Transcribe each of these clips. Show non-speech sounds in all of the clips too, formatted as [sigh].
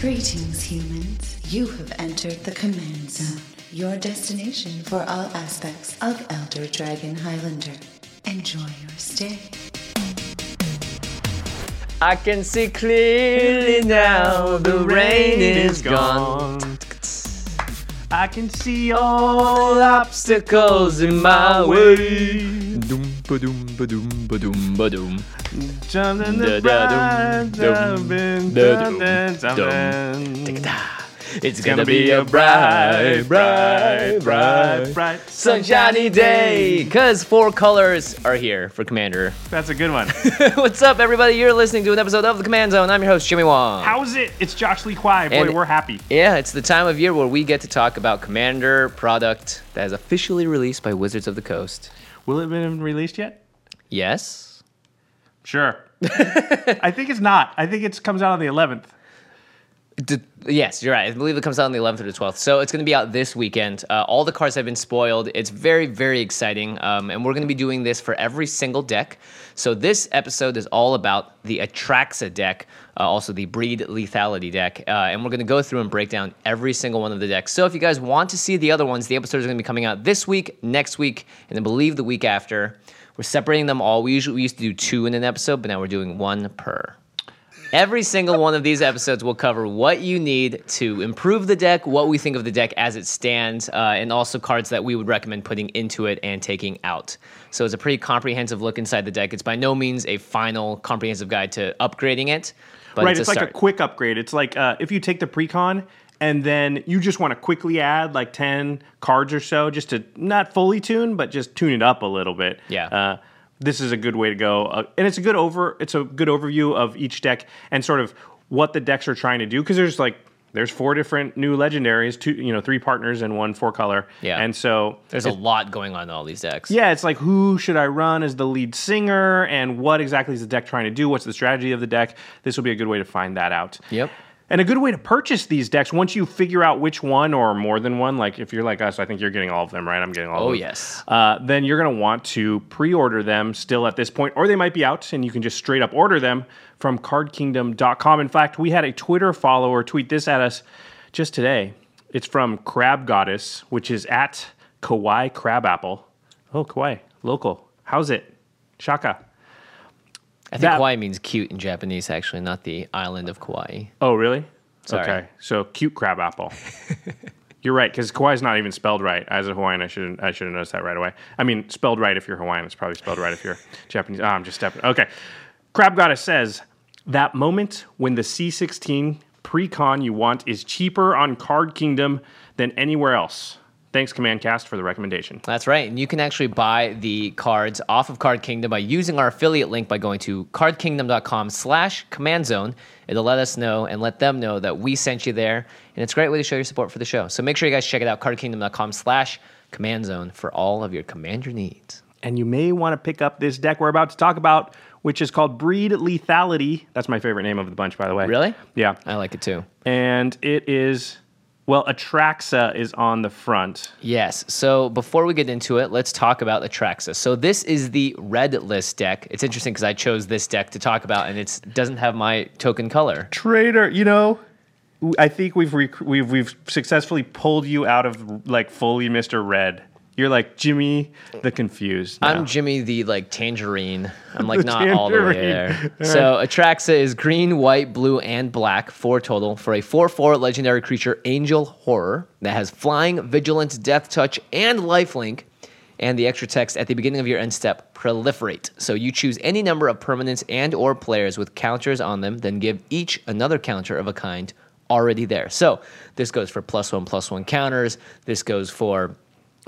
Greetings, humans. You have entered the command zone, your destination for all aspects of Elder Dragon Highlander. Enjoy your stay. I can see clearly now the rain is gone. I can see all Obstacles in my way. Doom ba doom ba doom ba doom ba doom. Jumping the bride, jumping, jumping, jumping. It's gonna be a bright, bright, bright, bright, sunshiny day. Cause four colors are here for Commander. That's a good one. [laughs] What's up, everybody? You're listening to an episode of the Command Zone. I'm your host, Jimmy Wong. How's it? It's Josh Lee Kwai. Boy, And- we're happy. Yeah, it's the time of year where we get to talk about Commander product that is officially released by Wizards of the Coast. Will it have been released yet? Yes. Sure. [laughs] I think it's not. I think it comes out on the 11th. D- yes, you're right. I believe it comes out on the 11th or the 12th. So it's going to be out this weekend. Uh, all the cards have been spoiled. It's very, very exciting. Um, and we're going to be doing this for every single deck. So this episode is all about the Atraxa deck, uh, also the Breed Lethality deck. Uh, and we're going to go through and break down every single one of the decks. So if you guys want to see the other ones, the episodes are going to be coming out this week, next week, and I believe the week after. We're separating them all. We usually we used to do two in an episode, but now we're doing one per. Every single one of these episodes will cover what you need to improve the deck, what we think of the deck as it stands, uh, and also cards that we would recommend putting into it and taking out. So it's a pretty comprehensive look inside the deck. It's by no means a final comprehensive guide to upgrading it, but right. it's, It's, a like a quick upgrade. It's like uh, if you take the precon and then you just want to quickly add like 10 cards or so just to not fully tune, but just tune it up a little bit. Yeah. Uh, this is a good way to go. Uh, and it's a good over it's a good overview of each deck and sort of what the decks are trying to do because there's like there's four different new legendaries, two you know, three partners and one four color. Yeah. And so There's a lot going on in all these decks. yeah, it's like who should I run as the lead singer and what exactly is the deck trying to do? What's the strategy of the deck? This will be a good way to find that out. Yep. And a good way to purchase these decks once you figure out which one or more than one. Like if you're like us, I think you're getting all of them, right? I'm getting all Oh, of them. yes. Uh, then you're going to want to pre order them still at this point, or they might be out and you can just straight up order them from cardkingdom.com. In fact, we had a Twitter follower tweet this at us just today. It's from Crab Goddess, which is at Kawaii Crabapple. Oh, Kawaii, local. How's it? Shaka. I think That- Kauai means cute in Japanese, actually, not the island of Kauai. Oh, really? Sorry. Okay, so cute crab apple. [laughs] you're right because Kauai is not even spelled right. As a Hawaiian, I should I should have noticed that right away. I mean, spelled right if you're Hawaiian. It's probably spelled right if you're [laughs] Japanese. Ah, I'm just stepping. Okay, crab goddess says that moment when the C16 pre-con you want is cheaper on Card Kingdom than anywhere else. Thanks, Commandcast, for the recommendation. That's right. And you can actually buy the cards off of Card Kingdom by using our affiliate link by going to cardkingdom.com slash command zone. It'll let us know and let them know that we sent you there. And it's a great way to show your support for the show. So make sure you guys check it out, cardkingdom.com slash command zone for all of your commander needs. and you may want to pick up this deck we're about to talk about, which is called Breed Lethality. That's my favorite name of the bunch, by the way. Really? Yeah. I like it too. And it is, well, Atraxa is on the front. Yes. So before we get into it, let's talk about Atraxa. So this is the red list deck. It's interesting because I chose this deck to talk about, and it doesn't have my token color. Trader, you know, I think we've rec- we've we've successfully pulled you out of like fully Mr. Red. You're like Jimmy the confused. now. I'm Jimmy the like tangerine. I'm like The [laughs] not all the way tangerine. there. So Atraxa is green, white, blue, and black, four total, for a 4 4 legendary creature, Angel Horror, that has flying, vigilance, death touch, and lifelink. And the extra text at the beginning of your end step, proliferate. So you choose any number of permanents and or players with counters on them, then give each another counter of a kind already there. So this goes for plus one, plus one counters. This goes for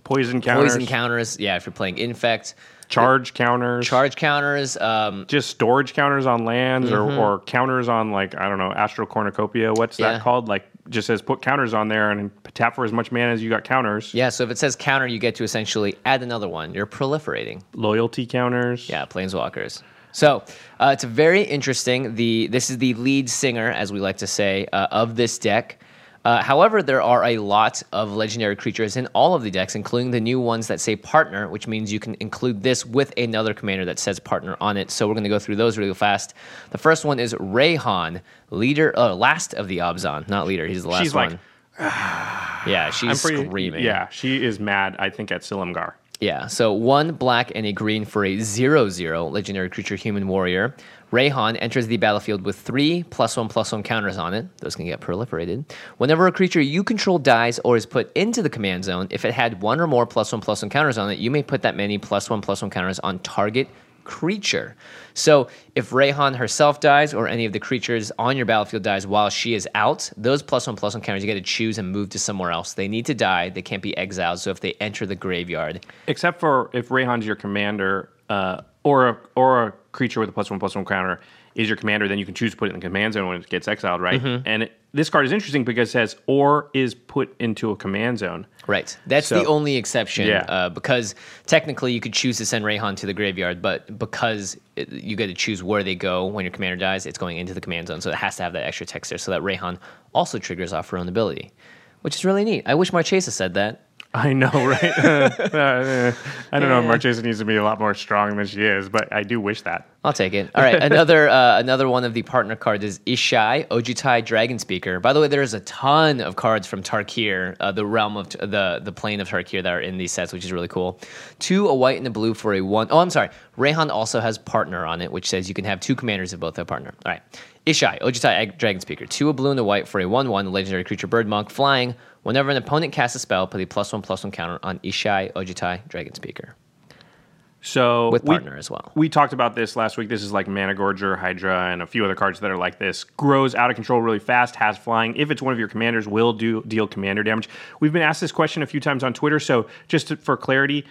poison counters, poison counters. Yeah, if you're playing infect. charge counters, Charge counters, um, just storage counters on lands or, or counters on like I don't know Astral Cornucopia. What's Yeah. that called? Like just says put counters on there and tap for as much mana as you got counters. Yeah, so if it says counter, you get to essentially add another one. You're proliferating. Loyalty counters. Yeah, planeswalkers. So uh, it's very interesting. The this is the lead singer, as we like to say, uh, of this deck. Uh, however, there are a lot of legendary creatures in all of the decks, including the new ones that say partner, which means you can include this with another commander that says partner on it. So we're going to go through those really fast. The first one is Reyhan, leader, uh, last of the Abzan, not leader. He's the last She's like, one. [sighs] yeah, she's pretty, screaming. Yeah, she is mad. I think at Silumgar. Yeah, so one black and a green for a 0 0 legendary creature human warrior. Reyhan enters the battlefield with three plus one plus one counters on it. Those can get proliferated. Whenever a creature you control dies or is put into the command zone, if it had one or more plus one plus one counters on it, you may put that many plus one plus one counters on target creature. So if Reyhan herself dies or any of the creatures on your battlefield dies while she is out, those plus one plus one counters you get to choose and move to somewhere else. They need to die. They can't be exiled. So if they enter the graveyard, Except for if Reyhan's your commander, uh, or a or a creature with a plus one plus one counter is your commander, then you can choose to put it in the command zone when it gets exiled, right? Mm-hmm. And it, this card is interesting because it says or is put into a command zone. Right. That's So- the only exception. Yeah. Uh, because technically you could choose to send Reyhan to the graveyard, but because it, you get to choose where they go when your commander dies, it's going into the command zone. So it has to have that extra text there so that Reyhan also triggers off her own ability, which is really neat. I wish Marchesa said that. I know, right? [laughs] Uh, [laughs] I don't know. if Marchesa needs to be a lot more strong than she is, but I do wish that. I'll take it. All right, [laughs] another uh, another one of the partner cards is Ishai Ojutai Dragon Speaker. By the way, there's a ton of cards from Tarkir, uh, the realm of the the plane of Tarkir that are in these sets, which is really cool. Two, a white and a blue for a one. Oh, I'm sorry. Reyhan also has partner on it, which says you can have two commanders if both have partner. All right, Ishai Ojutai Dragon Speaker. Two, a blue and a white for a one-one legendary creature bird monk flying. Whenever an opponent casts a spell, put a plus one plus one counter on Ishai Ojutai Dragon Speaker So with we- partner as well. We talked about this last week. This is like Mana Gorger, Hydra, and a few other cards that are like this. Grows out of control really fast, has flying. If it's one of your commanders, will do deal commander damage. We've been asked this question a few times on Twitter. So just to- for clarity,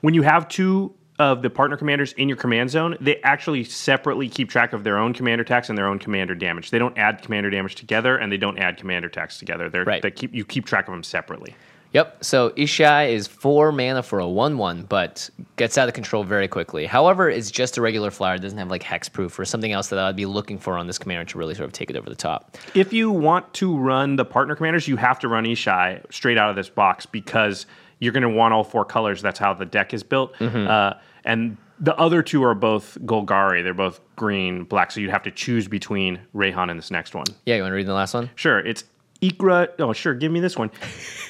when you have two of the partner commanders in your command zone, they actually separately keep track of their own commander attacks and their own commander damage. They don't add commander damage together, and they don't add commander attacks together. They're, Right. They keep you keep track of them separately. Yep. So Ishai is four mana for a one-one, but gets out of control very quickly. However, it's just a regular flyer. It doesn't have like hexproof or something else that I'd be looking for on this commander to really sort of take it over the top. if you want to run the partner commanders, you have to run Ishai straight out of this box because you're going to want all four colors. That's how the deck is built. Uh, and the other two are both Golgari. They're both green, black. So you'd have to choose between Reyhan and this next one. Yeah, you want to read the last one? Sure, it's Ikra. Oh, sure, give me this one. [laughs]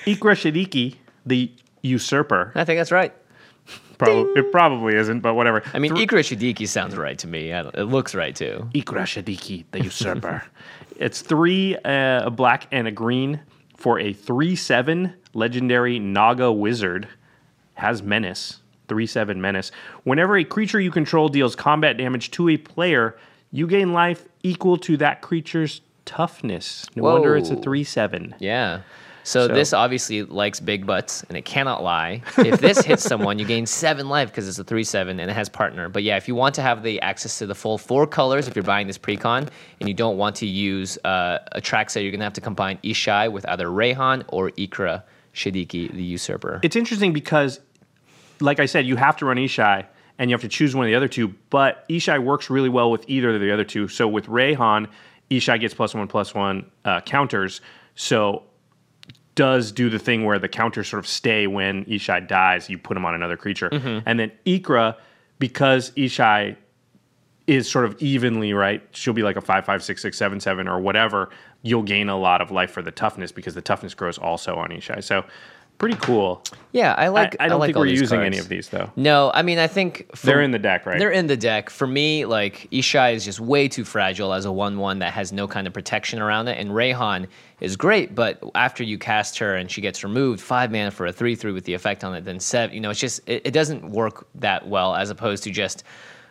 Ikra Shidiqi, the usurper. I think that's right. Probably, it probably isn't, but whatever. I mean, Ikra Shidiqi sounds right to me. It looks right too. Ikra Shidiqi, the usurper. [laughs] it's three, uh, a black and a green for a 3 7 legendary Naga wizard. Has menace. 3 7 menace. Whenever a creature you control deals combat damage to a player, you gain life equal to that creature's toughness. No wonder it's a 3 7. Yeah. So, So- this obviously likes big butts, and it cannot lie. If this hits [laughs] someone, you gain seven life because it's a three-seven and it has partner. But yeah, if you want to have the access to the full four colors, if you're buying this precon, and you don't want to use uh, a track set, you're gonna have to combine Ishai with either Reyhan or Ikra Shidiqi, the usurper. It's interesting because, like I said, you have to run Ishai and you have to choose one of the other two, but Ishai works really well with either of the other two. So with Reyhan, Ishai gets plus one, plus one uh, counters. So does do the thing where the counters sort of stay when Ishai dies, you put him on another creature. Mm-hmm. And then Ikra, because Ishai is sort of evenly right. She'll be like a five, five, six, six, seven, seven, or whatever. You'll gain a lot of life for the toughness because the toughness grows also on Ishai. So pretty cool. yeah, I like. I, I don't like think we're using cards. any of these though. No, I mean I think for- They're in the deck, right? They're in the deck. For me, like Ishai is just way too fragile as a one-one that has no kind of protection around it, and Reyhan is great, but after you cast her and she gets removed, five mana for a three-three with the effect on it, then seven. You know, it's just it, it doesn't work that well as opposed to just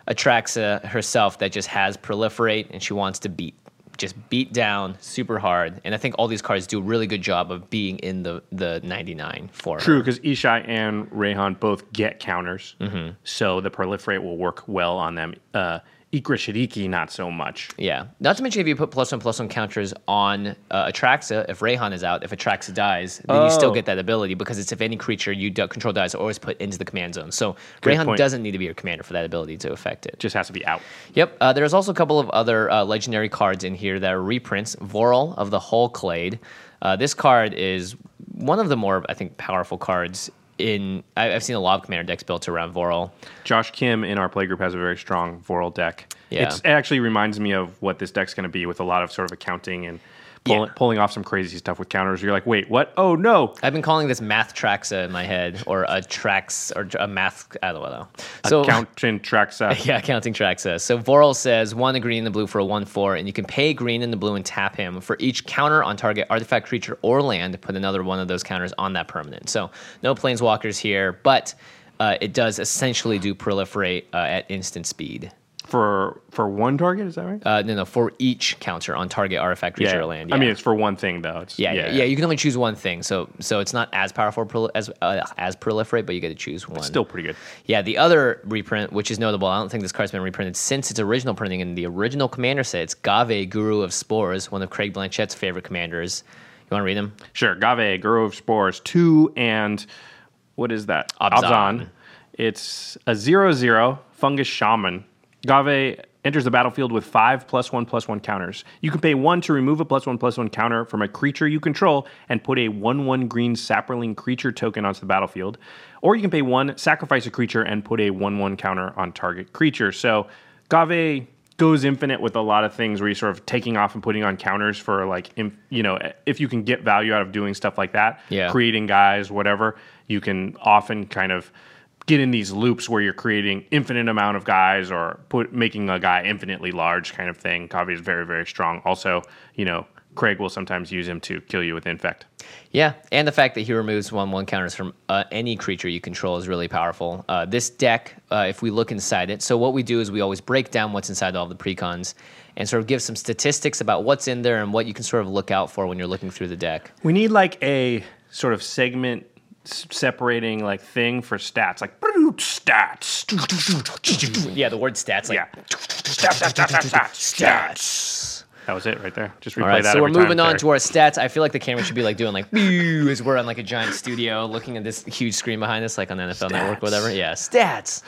Atraxa herself that just has proliferate and she wants to beat. Just beat down super hard, and I think all these cards do a really good job of being in the the ninety nine for her. True, because Ishai and Reyhan both get counters, so the proliferate will work well on them. Uh, Ikra Shidiqi, not so much. Yeah. Not to mention if you put plus one plus one counters on uh, Atraxa, if Reyhan is out, if Atraxa dies, then you still Oh. get that ability because it's if any creature you do- control dies are always put into the command zone. So Good Reyhan point. doesn't need to be your commander for that ability to affect it. Just has to be out. Yep. Uh, there's also a couple of other uh, legendary cards in here that are reprints. Vorel of the Hull Clade. Uh, this card is one of the more, I think, powerful cards in. I, I've seen a lot of commander decks built around Vorel. Josh Kim in our playgroup has a very strong Vorel deck. Yeah. It's, it actually reminds me of what this deck's going to be with a lot of sort of accounting and pull, Yeah. pulling off some crazy stuff with counters. You're like, wait, what? Oh, no. I've been calling this Math Traxa in my head, or a Trax, or a Math. I don't know. So Accountant tracks out. [laughs] Yeah, counting Traxa. So Vorel says one a green and the blue for a one four, and you can pay green and the blue and tap him for each counter on target artifact, creature, or land. Put another one of those counters on that permanent. So no planeswalkers here, but uh, it does essentially do proliferate uh, at instant speed. For for one target, is that right? Uh, no, no, for each counter on target artifact, creature, or land. I mean, it's for one thing, though. It's, yeah, yeah, yeah, You can only choose one thing, so so it's not as powerful prol- as uh, as proliferate, but you get to choose one. Still pretty good. Yeah, the other reprint, which is notable, I don't think this card's been reprinted since its original printing in the original commander set. It's Ghave, Guru of Spores, one of Craig Blanchett's favorite commanders. You want to read them? Sure. Ghave, Guru of Spores, two, and what is that? Abzan. It's a zero zero fungus shaman. Ghave enters the battlefield with five plus one plus one counters. You can pay one to remove a plus one plus one counter from a creature you control and put a one one green saproling creature token onto the battlefield. Or you can pay one, sacrifice a creature, and put a one one counter on target creature. So Ghave goes infinite with a lot of things where you're sort of taking off and putting on counters for like you know if you can get value out of doing stuff like that Yeah. creating guys whatever you can often kind of get in these loops where you're creating infinite amount of guys or put making a guy infinitely large kind of thing Kavi is very very strong also you know Craig will sometimes use him to kill you with infect Yeah, and the fact that he removes one one counters from uh, any creature you control is really powerful. Uh, this deck, uh, if we look inside it, so what we do is we always break down what's inside all the precons and sort of give some statistics about what's in there and what you can sort of look out for when you're looking through the deck. we need like a sort of segment separating like thing for stats like stats Yeah, the word stats, like yeah stats stats stats stats stats that was it right there just replay All right, that so we're moving on to our stats. I feel like the camera should be like doing like [laughs] as we're on like a giant studio looking at this huge screen behind us, like on NFL Network, whatever. Yeah, stats.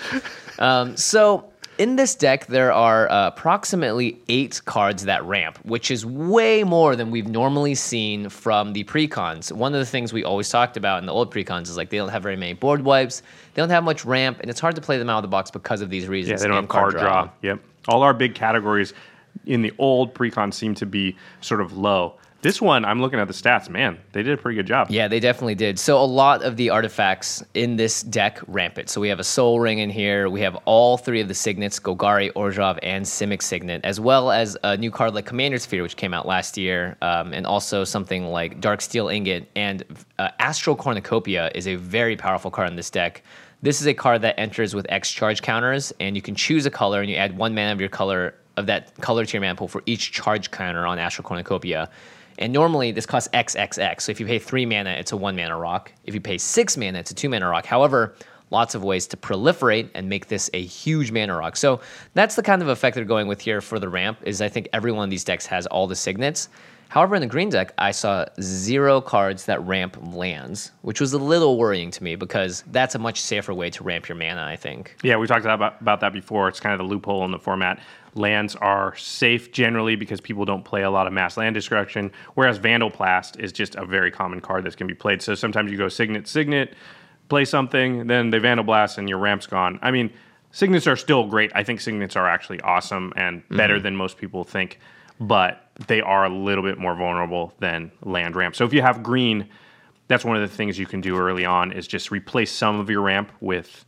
Um, so in this deck, there are uh, approximately eight cards that ramp, which is way more than we've normally seen from the precons. One of the things we always talked about in the old precons is like they don't have very many board wipes, they don't have much ramp, and it's hard to play them out of the box because of these reasons. Yeah, they don't and have card draw. Yep. All our big categories in the old precon seem to be sort of low. This one, I'm looking at the stats. Man, they did a pretty good job. Yeah, they definitely did. So a lot of the artifacts in this deck ramp it. So we have a Sol Ring in here. We have all three of the signets, Golgari, Orzhov, and Simic Signet, as well as a new card like Commander Sphere, which came out last year, um, and also something like Dark Steel Ingot. And uh, Astral Cornucopia is a very powerful card in this deck. This is a card that enters with X charge counters, and you can choose a color, and you add one mana of your color of that color to your mana pool for each charge counter on Astral Cornucopia. And normally this costs XXX. So if you pay three mana, it's a one mana rock. If you pay six mana, it's a two mana rock. However, lots of ways to proliferate and make this a huge mana rock. So that's the kind of effect they're going with here for the ramp. Is I think every one of these decks has all the signets. However, in the green deck, I saw zero cards that ramp lands, which was a little worrying to me because that's a much safer way to ramp your mana. I think. Yeah, we talked about, about that before. It's kind of the loophole in the format. Lands are safe generally because people don't play a lot of mass land destruction, whereas Vandalblast is just a very common card that's going to be played. So sometimes you go Signet, Signet, play something, then they Vandalblast and your ramp's gone. I mean, Signets are still great. I think Signets are actually awesome and mm-hmm. better than most people think, but they are a little bit more vulnerable than land ramp. So if you have green, that's one of the things you can do early on is just replace some of your ramp with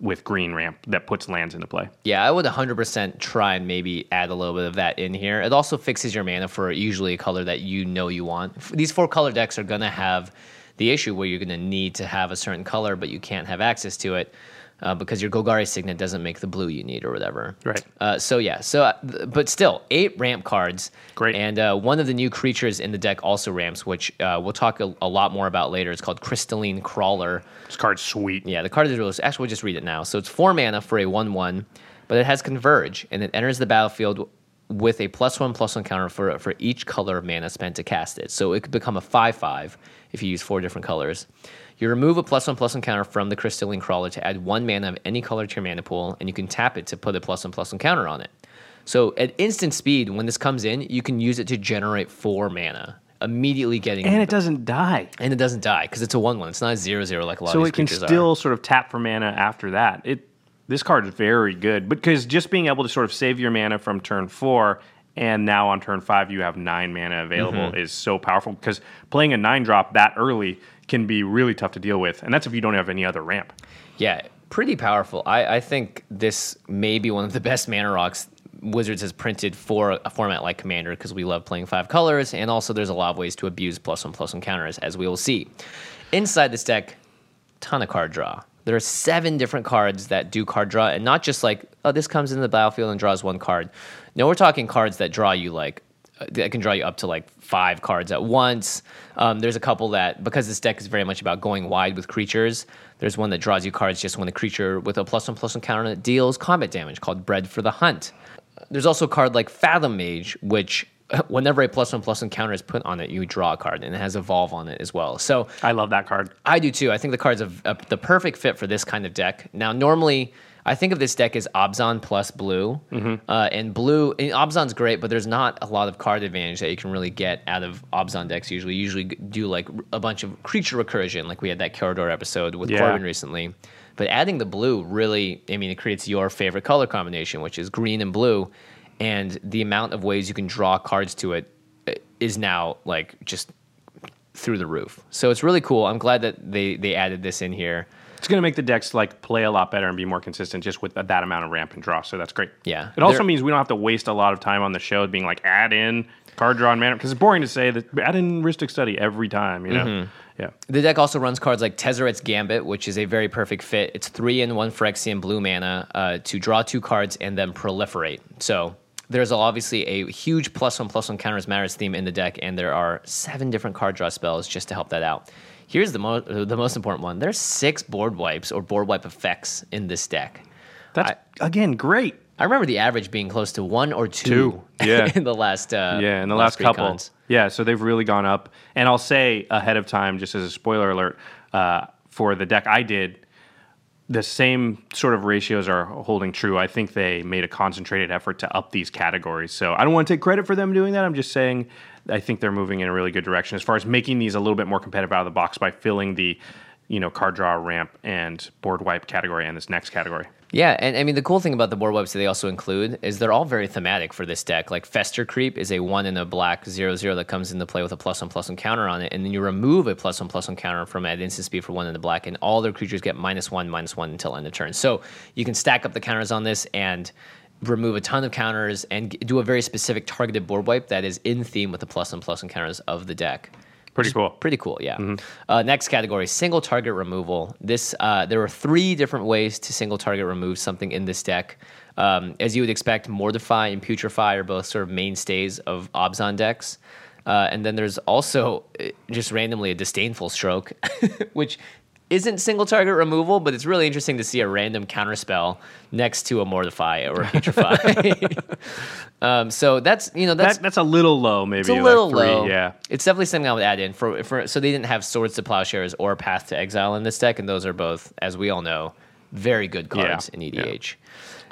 with green ramp that puts lands into play. Yeah, I would 100% try and maybe add a little bit of that in here. It also fixes your mana for usually a color that you know you want. These four color decks are going to have the issue where you're going to need to have a certain color, but you can't have access to it uh, because your Golgari Signet doesn't make the blue you need or whatever. Right. Uh, so, yeah, so uh, th- but still, eight ramp cards. Great. And uh, one of the new creatures in the deck also ramps, which uh, we'll talk a, a lot more about later. It's called Crystalline Crawler. This card's sweet. Yeah, the card is really. Actually, we'll just read it now. So it's four mana for a one-one. but it has Converge, and it enters the battlefield with a plus one plus one counter for for each color of mana spent to cast it. So it could become a five five if you use four different colors. You remove a plus one plus one counter from the Crystalline Crawler to add one mana of any color to your mana pool, and you can tap it to put a plus one plus one counter on it. So at instant speed, when this comes in, you can use it to generate four mana, immediately getting And it doesn't die. and it doesn't die because it's a one one. It's not a zero zero like a lot So of these it can still are. sort of tap for mana after that. It this card is very good because just being able to sort of save your mana from turn four and now on turn five you have nine mana available Mm-hmm. is so powerful because playing a nine drop that early can be really tough to deal with, and that's if you don't have any other ramp. Yeah, pretty powerful. I, I think this may be one of the best mana rocks Wizards has printed for a format like Commander because we love playing five colors, and also there's a lot of ways to abuse plus one plus one counters, as we will see. Inside this deck, ton of card draw. There are seven different cards that do card draw, and not just like, oh, this comes into the battlefield and draws one card. No, we're talking cards that draw you like that can draw you up to like five cards at once. Um, there's a couple that because this deck is very much about going wide with creatures. There's one that draws you cards just when the creature with a plus one plus one counter that deals combat damage called Bred for the Hunt. There's also a card like Fathom Mage, which [laughs] whenever a plus one plus one counter is put on it, you draw a card, and it has Evolve on it as well. So I love that card. I do too. I think the card's a, a, the perfect fit for this kind of deck. Now, normally, I think of this deck as Abzan plus blue. Uh, and blue, and Abzan's great, but there's not a lot of card advantage that you can really get out of Abzan decks usually. You usually do like a bunch of creature recursion, like we had that Karador episode with Yeah. Corbin recently. But adding the blue really, I mean, it creates your favorite color combination, which is green and blue. And the amount of ways you can draw cards to it uh, now like just through the roof. So it's really cool. I'm glad that they they added this in here. It's going to make the decks like play a lot better and be more consistent just with that amount of ramp and draw. So that's great. Yeah. It also There- means we don't have to waste a lot of time on the show being like add in card draw and mana because it's boring to say that add in Rhystic Study every time. You know. Mm-hmm. Yeah. The deck also runs cards like Tezzeret's Gambit, which is a very perfect fit. It's three and one Phyrexian blue mana uh, to draw two cards and then proliferate. So there's obviously a huge plus one plus one counters matters theme in the deck, and there are seven different card draw spells just to help that out. Here's the most the most important one. There's six board wipes or board wipe effects in this deck. That's again great. I remember the average being close to one or two, Two, [laughs] yeah. in the last uh, Yeah, in the last, three couple. cons. Yeah, so they've really gone up. And I'll say ahead of time, just as a spoiler alert, uh, for the deck I did, the same sort of ratios are holding true. I think they made a concentrated effort to up these categories. So I don't want to take credit for them doing that. I'm just saying I think they're moving in a really good direction as far as making these a little bit more competitive out of the box by filling the, you know, card draw, ramp, and board wipe category and this next category. Yeah, and I mean the cool thing about the board wipes that they also include is they're all very thematic for this deck. Like Fester Creep is a one in a black zero zero that comes into play with a plus one plus one counter on it, and then you remove a plus one plus one counter from at instant speed for one in the black, and all their creatures get minus one minus one until end of turn. So you can stack up the counters on this and remove a ton of counters and do a very specific targeted board wipe that is in theme with the plus and plus encounters of the deck. Pretty cool. Pretty cool, yeah. Uh, next category: single target removal. This uh, there are three different ways to single target remove something in this deck. Um, as you would expect, Mortify and Putrefy are both sort of mainstays of Abzan decks. Uh, and then there's also uh, just randomly a disdainful stroke, [laughs] which isn't single target removal, but it's really interesting to see a random counterspell next to a Mortify or a Putrefy. [laughs] [laughs] um, so that's you know that's That, that's a little low, maybe. it's a like little three, low. Yeah. it's definitely something I would add in for for. So they didn't have swords to plowshares or path to exile in this deck, and those are both, as we all know, very good cards Yeah, in yeah. EDH.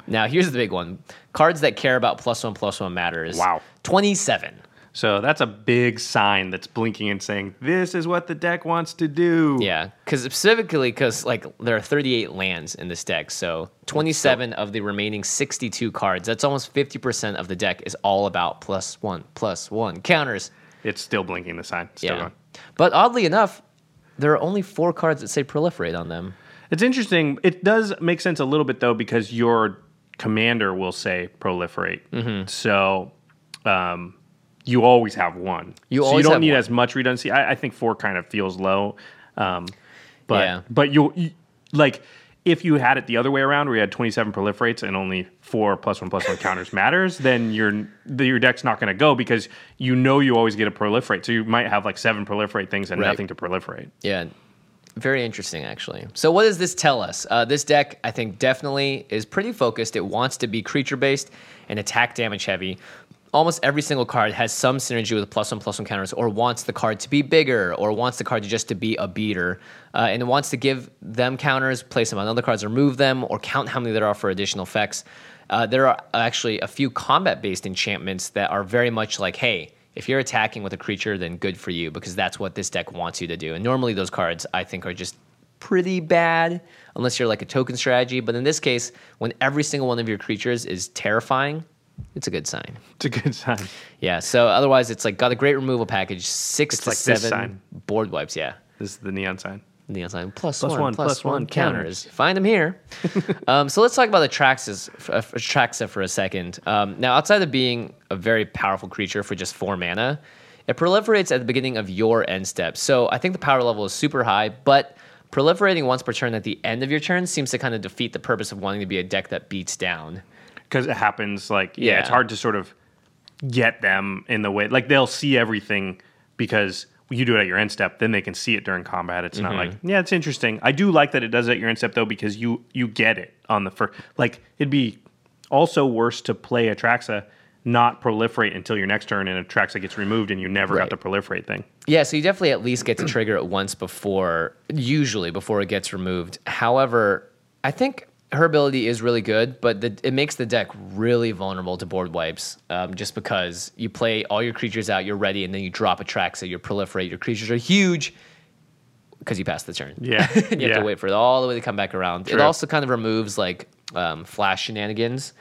Now here's the big one: cards that care about plus one plus one matters. Wow. twenty seven. So that's a big sign that's blinking and saying, "This is what the deck wants to do." Yeah, because specifically because like there are 38 lands in this deck, so 27 of the remaining 62 cards. That's almost 50 percent of the deck is all about plus one plus one counters. It's still blinking the sign. Still yeah, going. but oddly enough, there are only four cards that say proliferate on them. It's interesting. It does make sense a little bit though because your commander will say proliferate. Mm-hmm. So um, you always have one. You so always you don't need one. as much redundancy. I, I think four kind of feels low. Um, but Yeah. but you'll you, like if you had it the other way around where you had 27 proliferates and only four plus one plus one counters matters, then your your deck's not going to go because you know you always get a proliferate. So you might have like seven proliferate things and Right. nothing to proliferate. Yeah. Very interesting, actually. So, what does this tell us? Uh, this deck, I think, definitely is pretty focused. It wants to be creature based and attack damage heavy. Almost every single card has some synergy with plus one plus one counters, or wants the card to be bigger, or wants the card to just to be a beater, uh, and it wants to give them counters, place them on other cards, remove them, or count how many there are for additional effects. Uh, there are actually a few combat based enchantments that are very much like, hey, if you're attacking with a creature, then good for you because that's what this deck wants you to do. And normally those cards I think are just pretty bad unless you're like a token strategy. But in this case, when every single one of your creatures is terrifying, it's a good sign. It's a good sign. Yeah. So otherwise, it's like got a great removal package, six It's to like seven sign. board wipes. Yeah. This is the neon sign. Neon sign plus, Plus one, one, plus plus one one counters. Find them here. [laughs] um, so let's talk about Atraxas, uh, Atraxa for a second. Um, now, outside of being a very powerful creature for just four mana, it proliferates at the beginning of your end step. So I think the power level is super high, but proliferating once per turn at the end of your turn seems to kind of defeat the purpose of wanting to be a deck that beats down. Because it happens like yeah, Yeah. it's hard to sort of get them in the way like they'll see everything because you do it at your end step then they can see it during combat it's not mm-hmm. like yeah it's interesting i do like that it does it at your end step though because you you get it on the first like it'd be also worse to play Atraxa not proliferate until your next turn and Atraxa gets removed and you never Right. got the proliferate thing Yeah, so you definitely at least get to trigger it once before, usually before it gets removed. However, I think her ability is really good, but the, it makes the deck really vulnerable to board wipes um, just because you play all your creatures out, you're ready, and then you drop a track, so you proliferate. Your creatures are huge because you pass the turn. Yeah, [laughs] you have yeah. to wait for it all the way to come back around. It also kind of removes like um, flash shenanigans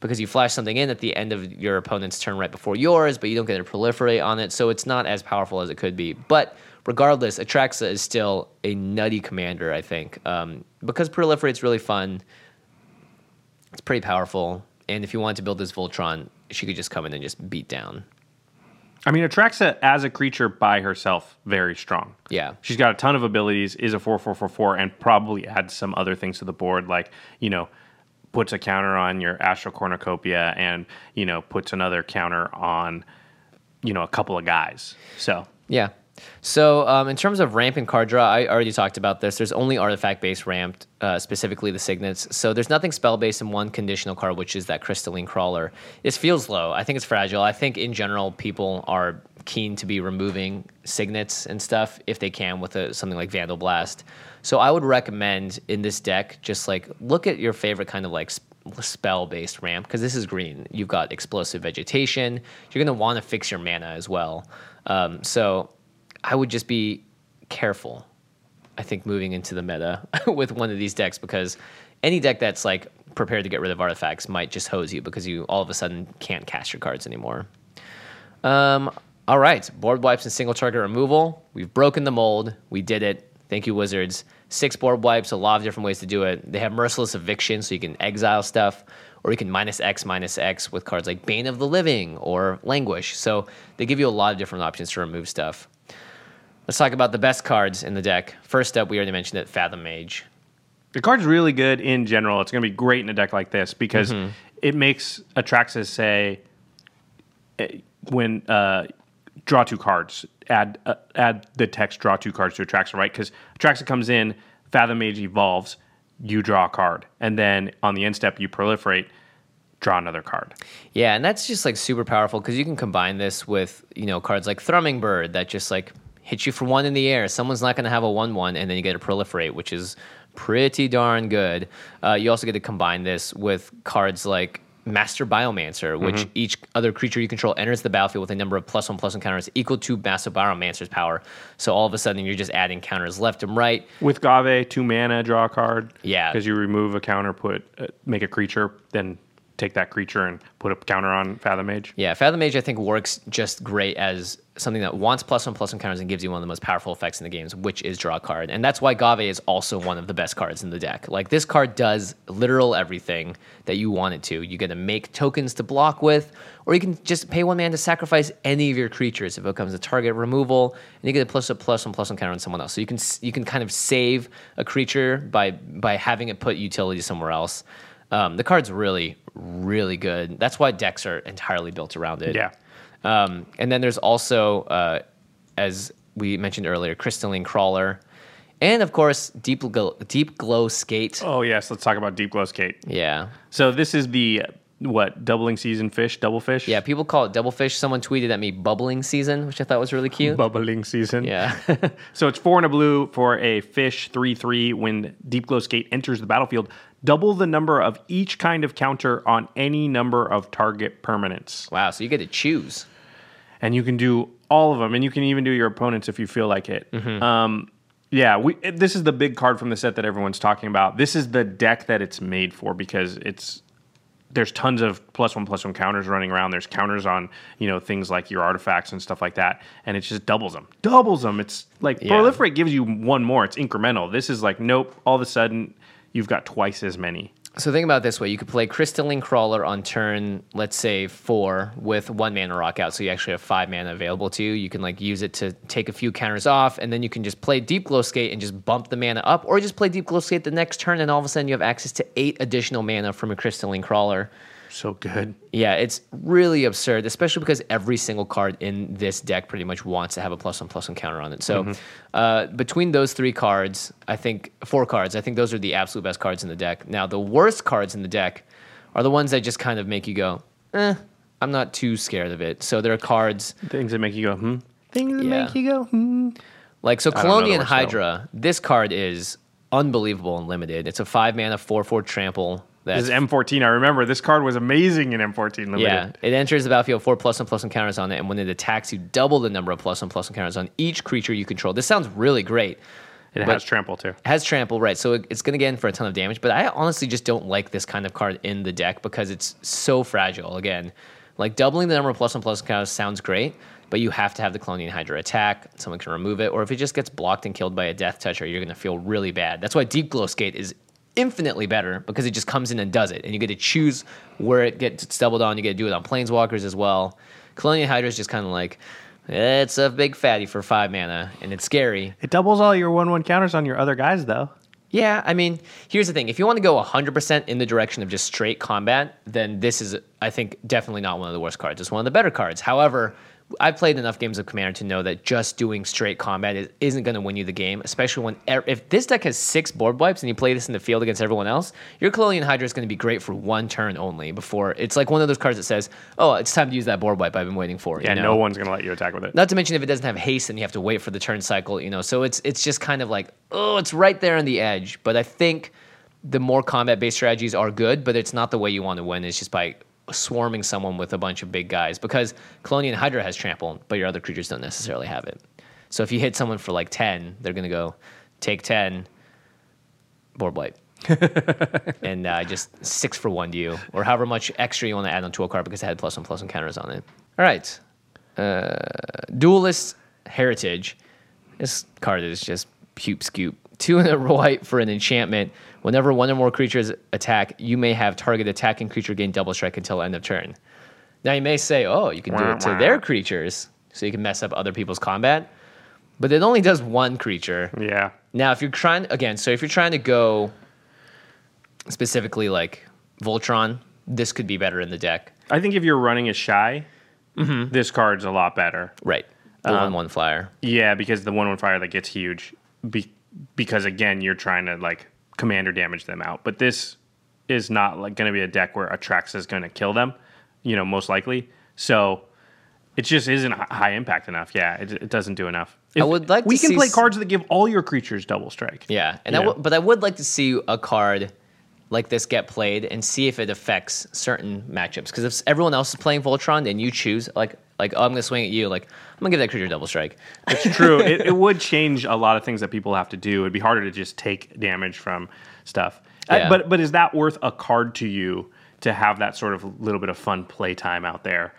because you flash something in at the end of your opponent's turn right before yours, but you don't get to proliferate on it, so it's not as powerful as it could be. But regardless, Atraxa is still a nutty commander, I think, um, because proliferate's really fun. It's pretty powerful, and if you want to build this Voltron, she could just come in and just beat down. i mean Atraxa as a creature by herself very strong Yeah. She's got a ton of abilities, is a 4 4 4 4, and probably adds some other things to the board, like, you know, puts a counter on your Astral Cornucopia and, you know, puts another counter on, you know, a couple of guys. So, Yeah. So um, in terms of ramp and card draw, I already talked about this. There's only artifact based ramped, uh, specifically the signets. So there's nothing spell based in one conditional card, which is that crystalline crawler. This feels low. I think it's fragile. I think in general people are keen to be removing signets and stuff if they can with a, something like Vandal Blast. So I would recommend in this deck just like look at your favorite kind of like spell based ramp because this is green. You've got explosive vegetation. You're going to want to fix your mana as well. Um, so I would just be careful. I think moving into the meta [laughs] with one of these decks because any deck that's like prepared to get rid of artifacts might just hose you because you all of a sudden can't cast your cards anymore. Um, all right, board wipes and single target removal. We've broken the mold. We did it. Thank you, Wizards. Six board wipes, a lot of different ways to do it. They have merciless eviction, so you can exile stuff, or you can minus X, minus X with cards like Bane of the Living or Languish. So they give you a lot of different options to remove stuff. Let's talk about the best cards in the deck. First up, we already mentioned it, Fathom Mage. the card's really good in general. It's going to be great in a deck like this because it makes Atraxa say, eh, when uh, draw two cards, add uh, add the text draw two cards to Atraxa, right? Because Atraxa comes in, Fathom Mage evolves, you draw a card, and then on the end step you proliferate, draw another card. Yeah, and that's just like super powerful because you can combine this with you know cards like Thrumming Bird that just like hit you for one in the air. Someone's not going to have a one-one, and then you get to proliferate, which is pretty darn good. Uh, you also get to combine this with cards like Master Biomancer, which each other creature you control enters the battlefield with a number of plus one plus one counters equal to Master Biomancer's power. So all of a sudden you're just adding counters left and right. With Ghave, two mana, draw a card. Yeah. because you remove a counter, put uh, make a creature, then take that creature and put a counter on Fathom Mage. Yeah, Fathom Mage I think works just great as something that wants plus one plus one counters and gives you one of the most powerful effects in the games, which is draw a card. And that's why Ghave is also one of the best cards in the deck. Like this card does literal everything that you want it to. You get to make tokens to block with, or you can just pay one man to sacrifice any of your creatures if it becomes a target removal, and you get a plus a plus one plus one counter on someone else. So you can you can kind of save a creature by by having it put utility somewhere else. Um, the card's really, really good. That's why decks are entirely built around it. Yeah. Um, and then there's also, uh, as we mentioned earlier, Crystalline Crawler. And of course, Deep Glow, Deep Glow Skate. Oh yes, let's talk about Deep Glow Skate. Yeah. So this is the what doubling season fish, double fish. Yeah, people call it double fish. Someone tweeted at me bubbling season, which I thought was really cute. bubbling season. Yeah. [laughs] So it's four and a blue for a fish three three. When Deep Glow Skate enters the battlefield, double the number of each kind of counter on any number of target permanents, wow, so you get to choose. and you can do all of them, and you can even do your opponents if you feel like it. Um, yeah, we, this is the big card from the set that everyone's talking about. This is the deck that it's made for because it's there's tons of plus one plus one counters running around. There's counters on you know things like your artifacts and stuff like that, and it just doubles them, doubles them. It's like Yeah. proliferate gives you one more. It's incremental. This is like nope. All of a sudden, you've got twice as many. So think about this way: you could play Crystalline Crawler on turn, let's say four, with one mana rock out. So you actually have five mana available to you. You can like use it to take a few counters off, and then you can just play Deep Glow Skate and just bump the mana up, or just play Deep Glow Skate the next turn, and all of a sudden you have access to eight additional mana from a Crystalline Crawler. So good. Yeah, it's really absurd, especially because every single card in this deck pretty much wants to have a plus one plus one counter on it. So uh, between those three cards, I think four cards, I think those are the absolute best cards in the deck. Now the worst cards in the deck are the ones that just kind of make you go, eh, I'm not too scared of it. So there are cards Things that make you go hmm. Things that Yeah. make you go hmm. like so don't know the Kalonian worst, though. Hydra. This card is unbelievable and limited. It's a five mana four four trample. That's This is M14. I remember this card was amazing in M14 limited. Yeah, it enters the battlefield four plus one plus one counters on it, and when it attacks, you double the number of plus one plus one counters on each creature you control. This sounds really great. It has trample too. It has trample, right? So it- it's going to get in for a ton of damage. But I honestly just don't like this kind of card in the deck because it's so fragile. Again, like doubling the number of plus one plus one counters sounds great, but you have to have the Kalonian Hydra attack. Someone can remove it, or if it just gets blocked and killed by a Death Toucher, you're going to feel really bad. That's why Deep Glow Skate is infinitely better because it just comes in and does it, and you get to choose where it gets doubled on. You get to do it on Planeswalkers as well. Kalonian Hydra is just kind of like. It's a big fatty for five mana, and it's scary. It doubles all your one one counters on your other guys though. Yeah, I mean, here's the thing. If you want to go 100% in the direction of just straight combat, then this is, I think, definitely not one of the worst cards. It's one of the better cards. However, I've played enough games of Commander to know that just doing straight combat is, isn't going to win you the game, especially when er- if this deck has six board wipes and you play this in the field against everyone else, your Kalonian Hydra is going to be great for one turn only before it's like one of those cards that says, "Oh, it's time to use that board wipe I've been waiting for." Yeah, you know? no one's gonna let you attack with it. Not to mention if it doesn't have haste, then you have to wait for the turn cycle. You know, so it's it's just kind of like oh, it's right there on the edge. But I think the more combat based strategies are good, but it's not the way you want to win. It's just by swarming someone with a bunch of big guys because Kalonian Hydra has trample, but your other creatures don't necessarily have it. So if you hit someone for like ten, they're gonna go take ten, board blight. [laughs] and uh, just six for one to you, or however much extra you want to add onto a card because it had plus one plus one counters on it. All right, uh, Duelist Heritage. This card is just puke scoop. Two in a [laughs] white for an enchantment. Whenever one or more creatures attack, you may have target attacking creature gain double strike until end of turn. Now you may say, oh, you can do it to their creatures, so you can mess up other people's combat. But it only does one creature. Yeah. Now, if you're trying again, so if you're trying to go specifically like Voltron, this could be better in the deck. I think if you're running a shy, mm-hmm. this card's a lot better. Right. The um, one one flyer. Yeah, because the one one fire that gets huge. Be- because again, you're trying to like commander damage them out. But this is not like going to be a deck where Atraxa is going to kill them. You know, most likely. So it just isn't high impact enough. Yeah, it, it doesn't do enough. I would like we can play s- cards that give all your creatures double strike. Yeah, and I w- but I would like to see a card like this get played and see if it affects certain matchups. Because if everyone else is playing Voltron and you choose like like oh I'm gonna swing at you, like I'm gonna give that creature double strike. It's true. it, it would change a lot of things that people have to do. It'd be harder to just take damage from stuff. Uh, Yeah. but but is that worth a card to you to have that sort of little bit of fun playtime out there?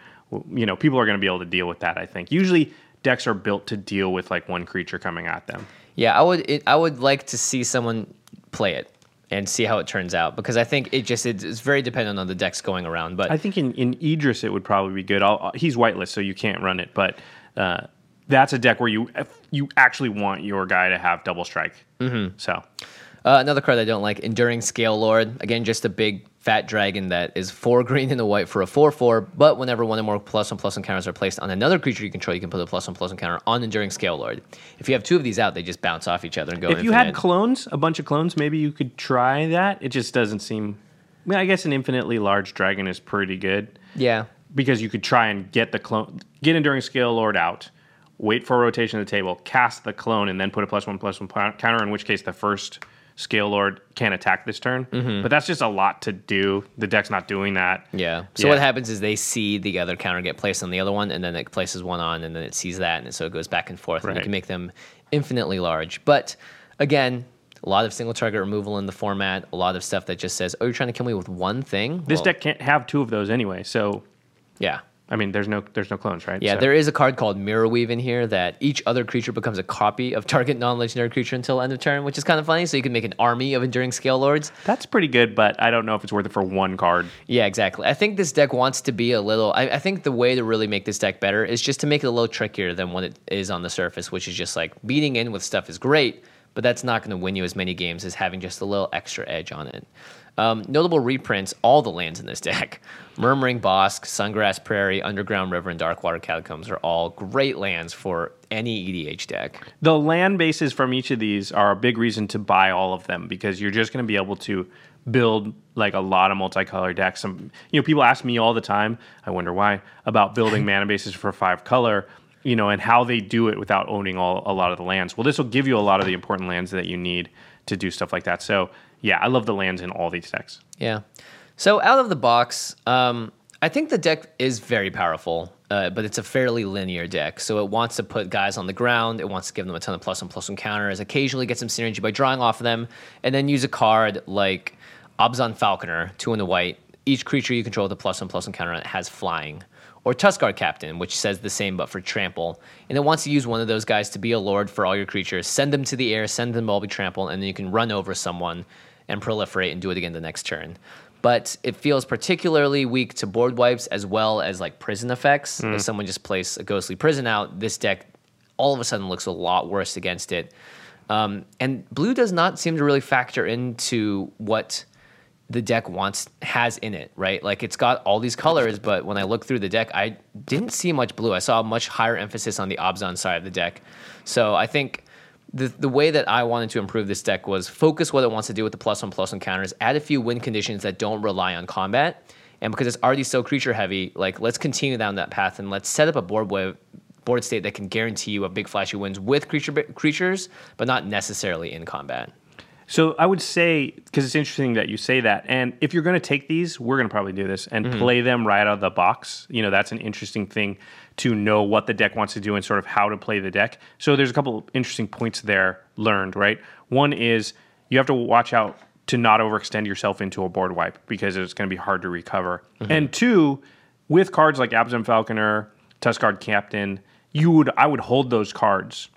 You know, people are going to be able to deal with that. I think usually decks are built to deal with like one creature coming at them. Yeah, I would it, I would like to see someone play it and see how it turns out because I think it just it's, very dependent on the decks going around. But I think in, in Idris it would probably be good. I'll, he's whitelist, so you can't run it, but uh, that's a deck where you you actually want your guy to have double strike. Mm-hmm. So Uh, another card I don't like, Enduring Scale Lord. Again, just a big fat dragon that is four [laughs] green and a white for a four four. But whenever one or more plus one plus one counters are placed on another creature you control, you can put a plus one plus one counter on Enduring Scale Lord. If you have two of these out, they just bounce off each other and go. If you had clones, a bunch of clones, maybe you could try that. It just doesn't seem. I, mean, I guess an infinitely large dragon is pretty good yeah, because you could try and get the clone, get Enduring Scale Lord out, wait for a rotation of the table, cast the clone, and then put a plus one plus one counter. In which case, the first Scale Lord can't attack this turn. Mm-hmm. But that's just a lot to do. The deck's not doing that. yeah. So Yeah. what happens is they see the other counter get placed on the other one, and then it places one on, and then it sees that, and so it goes back and forth, and you can make them infinitely large. But again. A lot of single target removal in the format. A lot of stuff that just says, "Oh, you're trying to kill me with one thing." This Well, deck can't have two of those anyway. So yeah, I mean, there's no there's no clones, right? Yeah, So- there is a card called Mirror Weave in here that each other creature becomes a copy of target non-legendary creature until end of turn, which is kind of funny. So you can make an army of Enduring Scale Lords. That's pretty good, but I don't know if it's worth it for one card. Yeah, exactly. I think this deck wants to be a little. I, I think the way to really make this deck better is just to make it a little trickier than what it is on the surface, which is just like beating in with stuff is great, but that's not going to win you as many games as having just a little extra edge on it. Um, notable reprints: all the lands in this deck, [laughs] Murmuring Bosk, Sungrass Prairie, Underground River, and Darkwater Catacombs are all great lands for any EDH deck. The land bases from each of these are a big reason to buy all of them because you're just going to be able to build like a lot of multicolor decks. Some you know people ask me all the time. I wonder why about building [laughs] mana bases for five color. You know, and how they do it without owning all a lot of the lands. Well, this will give you a lot of the important lands that you need to do stuff like that. So, yeah, I love the lands in all these decks. Yeah. So out of the box, um, I think the deck is very powerful, uh, but it's a fairly linear deck. So it wants to put guys on the ground. It wants to give them a ton of plus and plus one counters. Occasionally get some synergy by drawing off of them, and then use a card like Abzan Falconer, two in the white. Each creature you control with a plus one plus one counter on it has flying. Or Tuskguard Captain, which says the same but for trample. And it wants to use one of those guys to be a lord for all your creatures. Send them to the air, send them all be trample, and then you can run over someone and proliferate and do it again the next turn. But it feels particularly weak to board wipes as well as like prison effects. If someone just plays a ghostly prison out, this deck all of a sudden looks a lot worse against it. Um, and blue does not seem to really factor into what the deck wants has in it, right? Like it's got all these colors, but when I look through the deck, I didn't see much blue. I saw a much higher emphasis on the Abzan side of the deck. So I think the the way that I wanted to improve this deck was focus what it wants to do with the plus one plus one counters, add a few win conditions that don't rely on combat. And because it's already so creature heavy, like let's continue down that path and let's set up a board wave board state that can guarantee you a big flashy wins with creature creatures, but not necessarily in combat. So I would say because it's interesting that you say that, and if you're going to take these, we're going to probably do this and mm-hmm. play them right out of the box. You know, that's an interesting thing to know what the deck wants to do and sort of how to play the deck. So there's a couple interesting points there learned. Right, one is you have to watch out to not overextend yourself into a board wipe because it's going to be hard to recover. Mm-hmm. And two, with cards like Abzan Falconer, Tuskguard Captain, you would I would hold those cards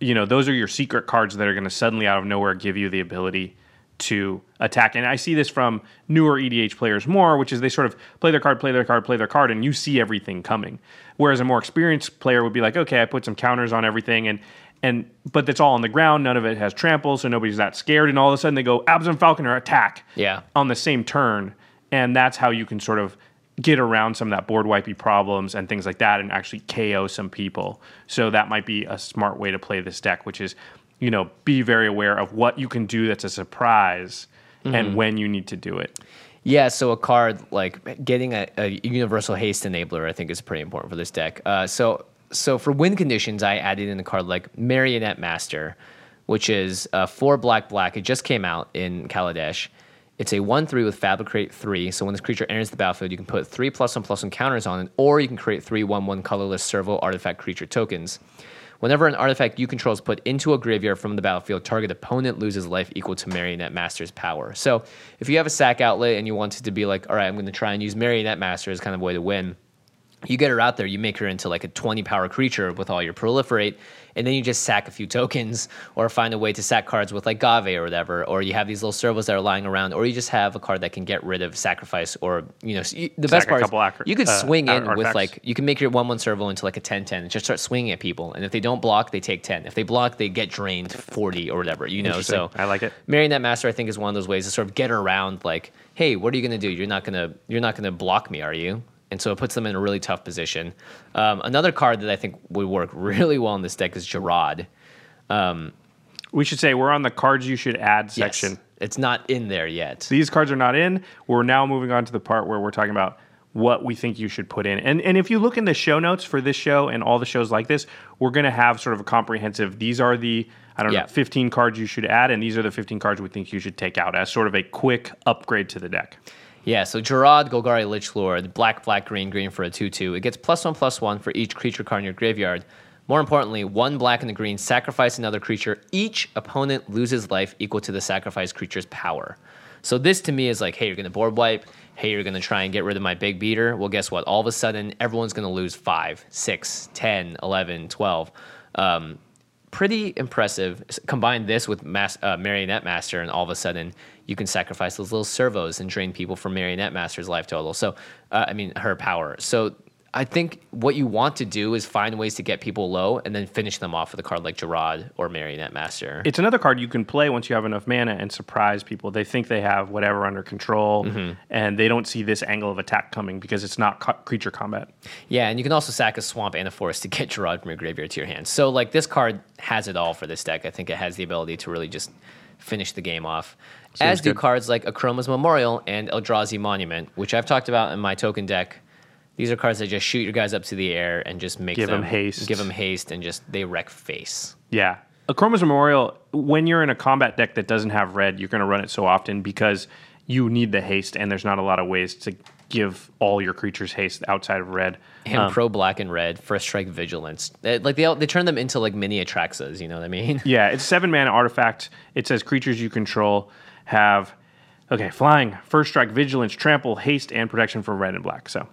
you know, those are your secret cards that are going to suddenly out of nowhere give you the ability to attack. And I see this from newer EDH players more, which is they sort of play their card, play their card, play their card, and you see everything coming. Whereas a more experienced player would be like, okay, I put some counters on everything, and and but that's all on the ground. None of it has trample, so nobody's that scared. And all of a sudden they go Abzan Falconer attack, Yeah. on the same turn, and that's how you can sort of get around some of that board wipey problems and things like that and actually KO some people. So that might be a smart way to play this deck, which is, you know, be very aware of what you can do that's a surprise and when you need to do it. Yeah, so a card like getting a, a universal haste enabler, I think, is pretty important for this deck. Uh, so, so for win conditions, I added in a card like Marionette Master, which is uh, four black black. It just came out in Kaladesh. It's a one three with Fabricate three. So when this creature enters the battlefield, you can put three plus one plus one counters on it, or you can create three one one colorless servo artifact creature tokens. Whenever an artifact you control is put into a graveyard from the battlefield, target opponent loses life equal to Marionette Master's power. So if you have a sack outlet and you wanted to be like, all right, I'm going to try and use Marionette Master as kind of a way to win, You get her out there, you make her into like a 20 power creature with all your proliferate, and then you just sack a few tokens or find a way to sack cards with like Ghave or whatever, or you have these little servos that are lying around, or you just have a card that can get rid of sacrifice, or you know, the best Sack a part is acro- you could uh, swing in with like you can make your one one servo into like a 10 10 and just start swinging at people, and if they don't block, they take 10. If they block, they get drained 40 or whatever, you know. So I like it. Marionette Master, I think, is one of those ways to sort of get around like, hey, what are you going to do? You're not to you're not going to block me, are you? And so it puts them in a really tough position. Um, another card that I think would work really well in this deck is Jarad. We should say we're on the cards you should add section. Yes, it's not in there yet. These cards are not in. We're now moving on to the part where we're talking about what we think you should put in. And and if you look in the show notes for this show and all the shows like this, we're going to have sort of a comprehensive these are the I don't Yeah. know 15 cards you should add and these are the 15 cards we think you should take out as sort of a quick upgrade to the deck. Yeah, so Jarad, Golgari, Lich Lord, black, black, green, green for a 2 2. It gets plus one, plus one for each creature card in your graveyard. More importantly, one black and a green, sacrifice another creature. Each opponent loses life equal to the sacrificed creature's power. So this to me is like, hey, you're going to board wipe. Hey, you're going to try and get rid of my big beater. Well, guess what? All of a sudden, everyone's going to lose 5, 6, 10, 11, 12. Um, pretty impressive. Combine this with Mas- uh, Marionette Master, and all of a sudden you can sacrifice those little servos and drain people from Marionette Master's life total. So, uh, I mean, her power. So, I think what you want to do is find ways to get people low and then finish them off with a card like Jarad or Marionette Master. It's another card you can play once you have enough mana and surprise people. They think they have whatever under control Mm-hmm. and they don't see this angle of attack coming because it's not co- creature combat. Yeah, and you can also sack a swamp and a forest to [laughs] get Jarad from your graveyard to your hand. So like this card has it all for this deck. I think it has the ability to really just finish the game off. As do good. cards like Akroma's Memorial and Eldrazi Monument, which I've talked about in my token deck. These are cards that just shoot your guys up to the air and just make Give 'em them haste. Give them haste and just they wreck face. Yeah. Akroma's Memorial, when you're in a combat deck that doesn't have red, you're going to run it so often because you need the haste, and there's not a lot of ways to give all your creatures haste outside of red. And Um, pro black and red, first strike vigilance. They- like they they turn them into like mini Atraxas, you know what I mean? Yeah, it's seven mana artifact. It says creatures you control have, okay, flying, first strike, vigilance, trample, haste, and protection for red and black. So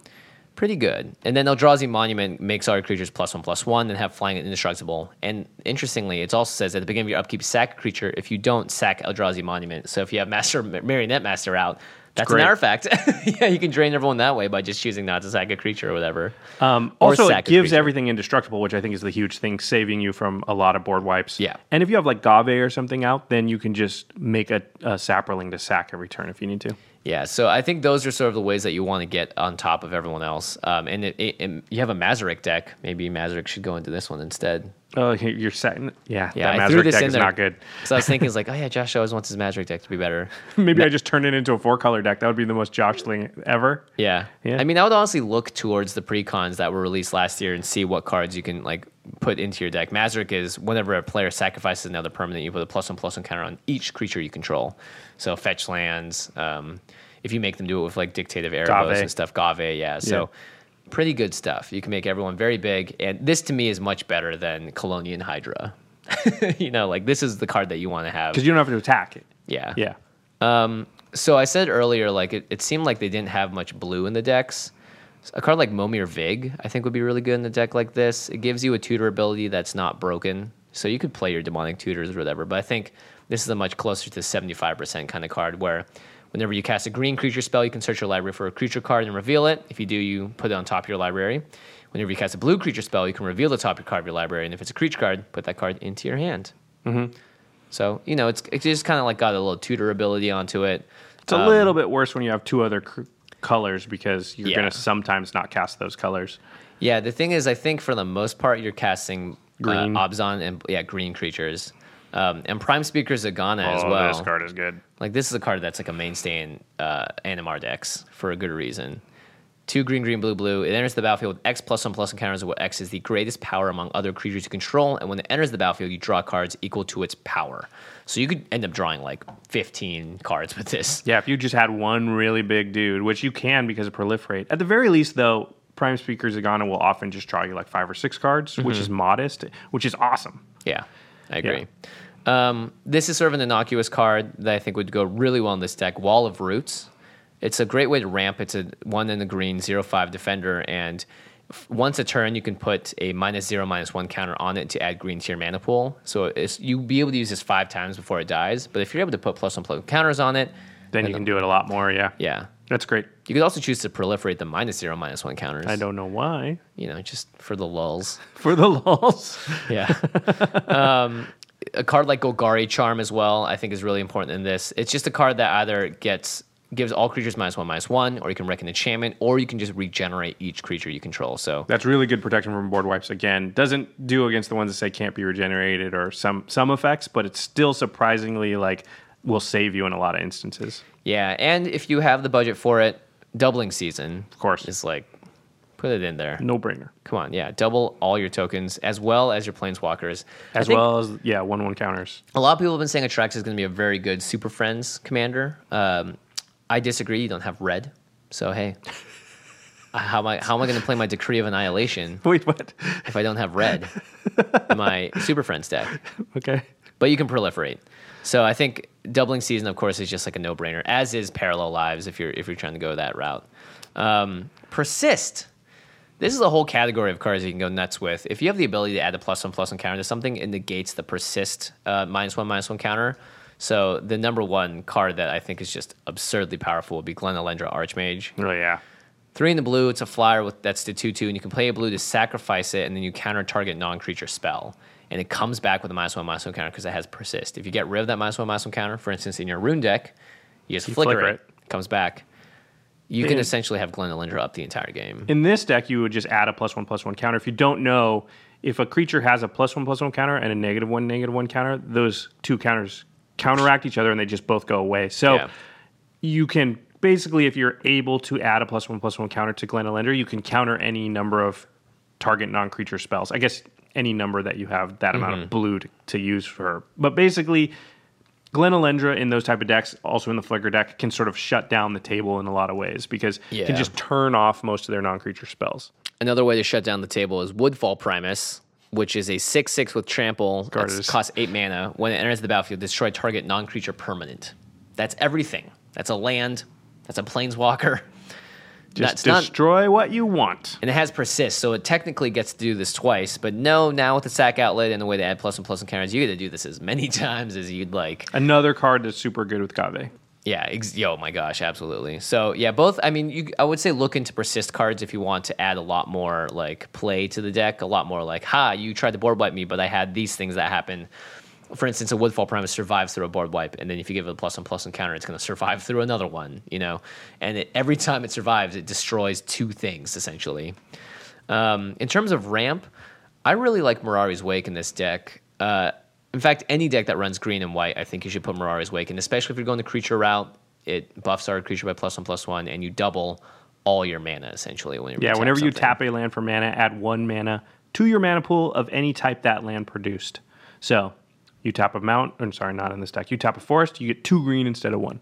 pretty good. And then Eldrazi Monument makes all your creatures plus one plus one and have flying and indestructible. And interestingly, it also says at the beginning of your upkeep, sack a creature. If you don't, sack Eldrazi Monument. So if you have Master Marionette Master out, that's great. an artifact. [laughs] yeah, you can drain everyone that way by just choosing not to sack a creature or whatever. Um, Or also, it gives everything indestructible, which I think is the huge thing, saving you from a lot of board wipes. Yeah. And if you have like Ghave or something out, then you can just make a, a saproling to sack every turn if you need to. Yeah, so I think those are sort of the ways that you want to get on top of everyone else. Um, and it, it, and you have a Mazirek deck. Maybe Mazirek should go into this one instead. Oh, you're setting. Yeah, Yeah, that I threw this deck in is there. not good. So I was thinking, it's like, [laughs] oh yeah, Josh always wants his Mazirek deck to be better. [laughs] Maybe I just turn it into a four color deck. That would be the most Josh thing ever. Yeah. Yeah. I mean, I would honestly look towards the precons that were released last year and see what cards you can like put into your deck. Mazirek is whenever a player sacrifices another permanent, you put a plus one plus one counter on each creature you control. So fetch lands. Um, if you make them do it with like dictative arrows Ghave. and stuff, Ghave, yeah. So pretty good stuff. You can make everyone very big, and this to me is much better than Kalonian Hydra. [laughs] you know, like this is the card that you want to have. Because you don't have to attack it. Yeah. Yeah. Um, so I said earlier, like it, it seemed like they didn't have much blue in the decks. A card like Momir Vig, I think, would be really good in a deck like this. It gives you a tutor ability that's not broken, so you could play your demonic tutors or whatever. But I think this is a much closer to seventy five percent kind of card where. Whenever you cast a green creature spell, you can search your library for a creature card and reveal it. If you do, you put it on top of your library. Whenever you cast a blue creature spell, you can reveal the top card of your library, and if it's a creature card, put that card into your hand. Mm-hmm. So you know, it's it's just kind of like got a little tutor ability onto it. It's a little bit worse when you have two other cr- colors because you're Yeah. going to sometimes not cast those colors. Yeah, the thing is, I think for the most part, you're casting Green. uh, Abzan and yeah, green creatures, um, and Prime Speaker Zegana as oh, well. this card is good. Like this is a card that's like a mainstay in uh, Animar decks for a good reason. Two green, green, blue, blue. It enters the battlefield with X plus one plus encounters where X is the greatest power among other creatures you control, and when it enters the battlefield, you draw cards equal to its power. So you could end up drawing like 15 cards with this. Yeah, if you just had one really big dude, which you can because of proliferate. At the very least, though, Prime Speaker Zegana will often just draw you like five or six cards, which is modest, which is awesome. Yeah, I agree. Um, this is sort of an innocuous card that I think would go really well in this deck. Wall of Roots. It's a great way to ramp. It's a one in the green, zero five defender, and f- once a turn, you can put a minus zero, minus one counter on it to add green to your mana pool. So it's, you'll be able to use this five times before it dies. But if you're able to put plus one plus plus counters on it, Then you can do it a lot more. Yeah. yeah. That's great. You could also choose to proliferate the minus zero, minus one counters. I don't know why. You know, just for the lulls. [laughs] For the lulls. Yeah. [laughs] um, a card like Golgari Charm as well, I think is really important in this. It's just a card that either gets gives all creatures minus one minus one, or you can reckon enchantment, or you can just regenerate each creature you control. So That's really good protection from board wipes. Again, doesn't do against the ones that say can't be regenerated or some some effects, but it's still surprisingly like will save you in a lot of instances. yeah, and if you have the budget for it, doubling season, of course. is like put it in there. No brainer. Come on, yeah, double all your tokens as well as your planeswalkers. As well as yeah, one one counters. A lot of people have been saying Atrax is going to be a very good Super Friends commander. Um, I disagree. You don't have red, so hey, [laughs] how am I? How am I going to play my Decree of Annihilation [laughs] Wait, what? if I don't have red in my [laughs] Super Friends deck? okay. But you can proliferate. So I think doubling season, of course, is just like a no-brainer. As is parallel lives if you're if you're trying to go that route. Um, persist. This is a whole category of cards you can go nuts with. If you have the ability to add a plus one plus one counter to something, it negates the persist uh, minus one minus one counter. So the number one card that I think is just absurdly powerful would be Glen Elendra Archmage. Oh yeah. Three in the blue, it's a flyer with that's the two two, and you can play a blue to sacrifice it, and then you counter target non creature spell, and it comes back with a minus one minus one counter because it has persist. If you get rid of that minus one minus one counter, for instance, in your rune deck, you just You flicker, flicker it, it. comes back. You can And- essentially have Glen Elendra up the entire game. In this deck, you would just add a plus one plus one counter. If you don't know if a creature has a plus one plus one counter and a negative one negative one counter, those two counters counteract each other and they just both go away. So Yeah. you can basically, if you're able to add a plus one plus one counter to Glen Elendra, you can counter any number of target non creature spells. I guess any number that you have that amount Mm-hmm. of blue to, to use for. But basically, Glen Elendra in those type of decks, also in the Flicker deck, can sort of shut down the table in a lot of ways because it Yeah. can just turn off most of their non creature spells. Another way to shut down the table is Woodfall Primus, which is a 6 6 with trample that costs 8 mana. When it enters the battlefield, destroy target non creature permanent. That's everything. That's a land, that's a planeswalker. [laughs] Just That's not- destroy what you want. And it has persist, so it technically gets to do this twice. But no, now with the sack outlet and the way they add plus and plus and counters, you get to do this as many [laughs] times as you'd like. Another card that's super good with Ghave. Yeah, ex- yo, my gosh, absolutely. So yeah, both. I mean, you, I would say look into persist cards if you want to add a lot more like play to the deck, a lot more like, ha, you tried to board wipe me, but I had these things that happen. For instance, a Woodfall Primus survives through a board wipe, and then if you give it a plus and plus and counter, it's going to survive through another one, you know. And it, every time it survives, it destroys two things essentially. Um, in terms of ramp, I really like Mirari's Wake in this deck. Uh, in fact, any deck that runs green and white, I think you should put Mirari's Wake in, especially if you're going the creature route. It buffs our creature by plus one plus one, and you double all your mana essentially when you Yeah, whenever you tap a land for mana, add one mana to your mana pool of any type that land produced. So you tap a mount, I'm sorry, not in this deck. You tap a forest, you get two green instead of one.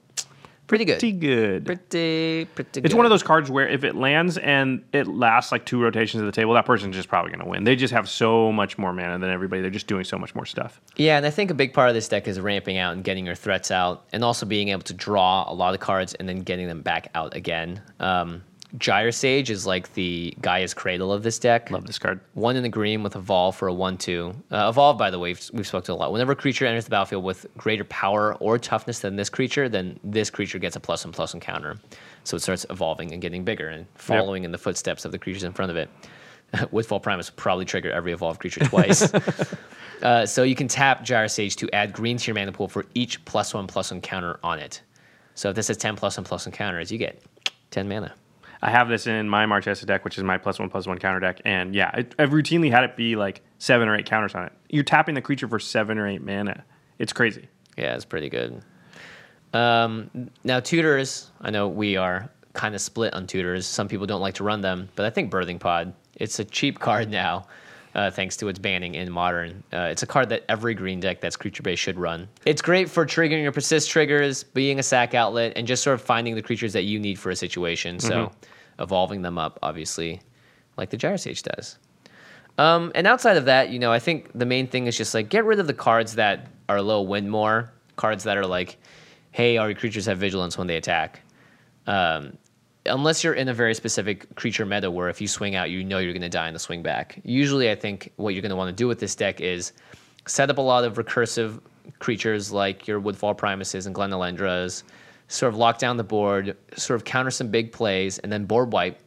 pretty good, Pretty good. pretty pretty. Good. It's one of those cards where if it lands and it lasts like two rotations of the table, that person's just probably going to win. They just have so much more mana than everybody. They're just doing so much more stuff. Yeah, and I think a big part of this deck is ramping out and getting your threats out, and also being able to draw a lot of cards and then getting them back out again. Um, Gyre Sage is like the Gaia's Cradle of this deck. Love this card. One in the green with Evolve for a 1 2. Uh, evolve, by the way, we've, we've spoken a lot. Whenever a creature enters the battlefield with greater power or toughness than this creature, then this creature gets a plus and plus encounter. So it starts evolving and getting bigger and following in the footsteps of the creatures in front of it. [laughs] Woodfall Primus will probably trigger every evolved creature twice. [laughs] uh, so you can tap Gyre Sage to add green to your mana pool for each plus one plus one counter on it. So if this is 10 plus one plus one counters, you get 10 mana. I have this in my Marchesa deck, which is my plus one plus one counter deck, and yeah, it, I've routinely had it be like seven or eight counters on it. You're tapping the creature for seven or eight mana. It's crazy. Yeah, it's pretty good. Um, now, tutors, I know we are kind of split on tutors. Some people don't like to run them, but I think Birthing Pod, it's a cheap card now, uh, thanks to its banning in Modern. Uh, it's a card that every green deck that's creature based should run. It's great for triggering your persist triggers, being a sack outlet, and just sort of finding the creatures that you need for a situation. So, evolving them up, obviously, like the Gyre Sage does. Um, and outside of that, you know, I think the main thing is just like get rid of the cards that are low win more, cards that are like, hey, our creatures have vigilance when they attack. Um, unless you're in a very specific creature meta where if you swing out, you know you're going to die in the swing back. Usually, I think what you're going to want to do with this deck is set up a lot of recursive creatures like your Woodfall Primuses and Glenelendras, sort of lock down the board, sort of counter some big plays, and then board wipe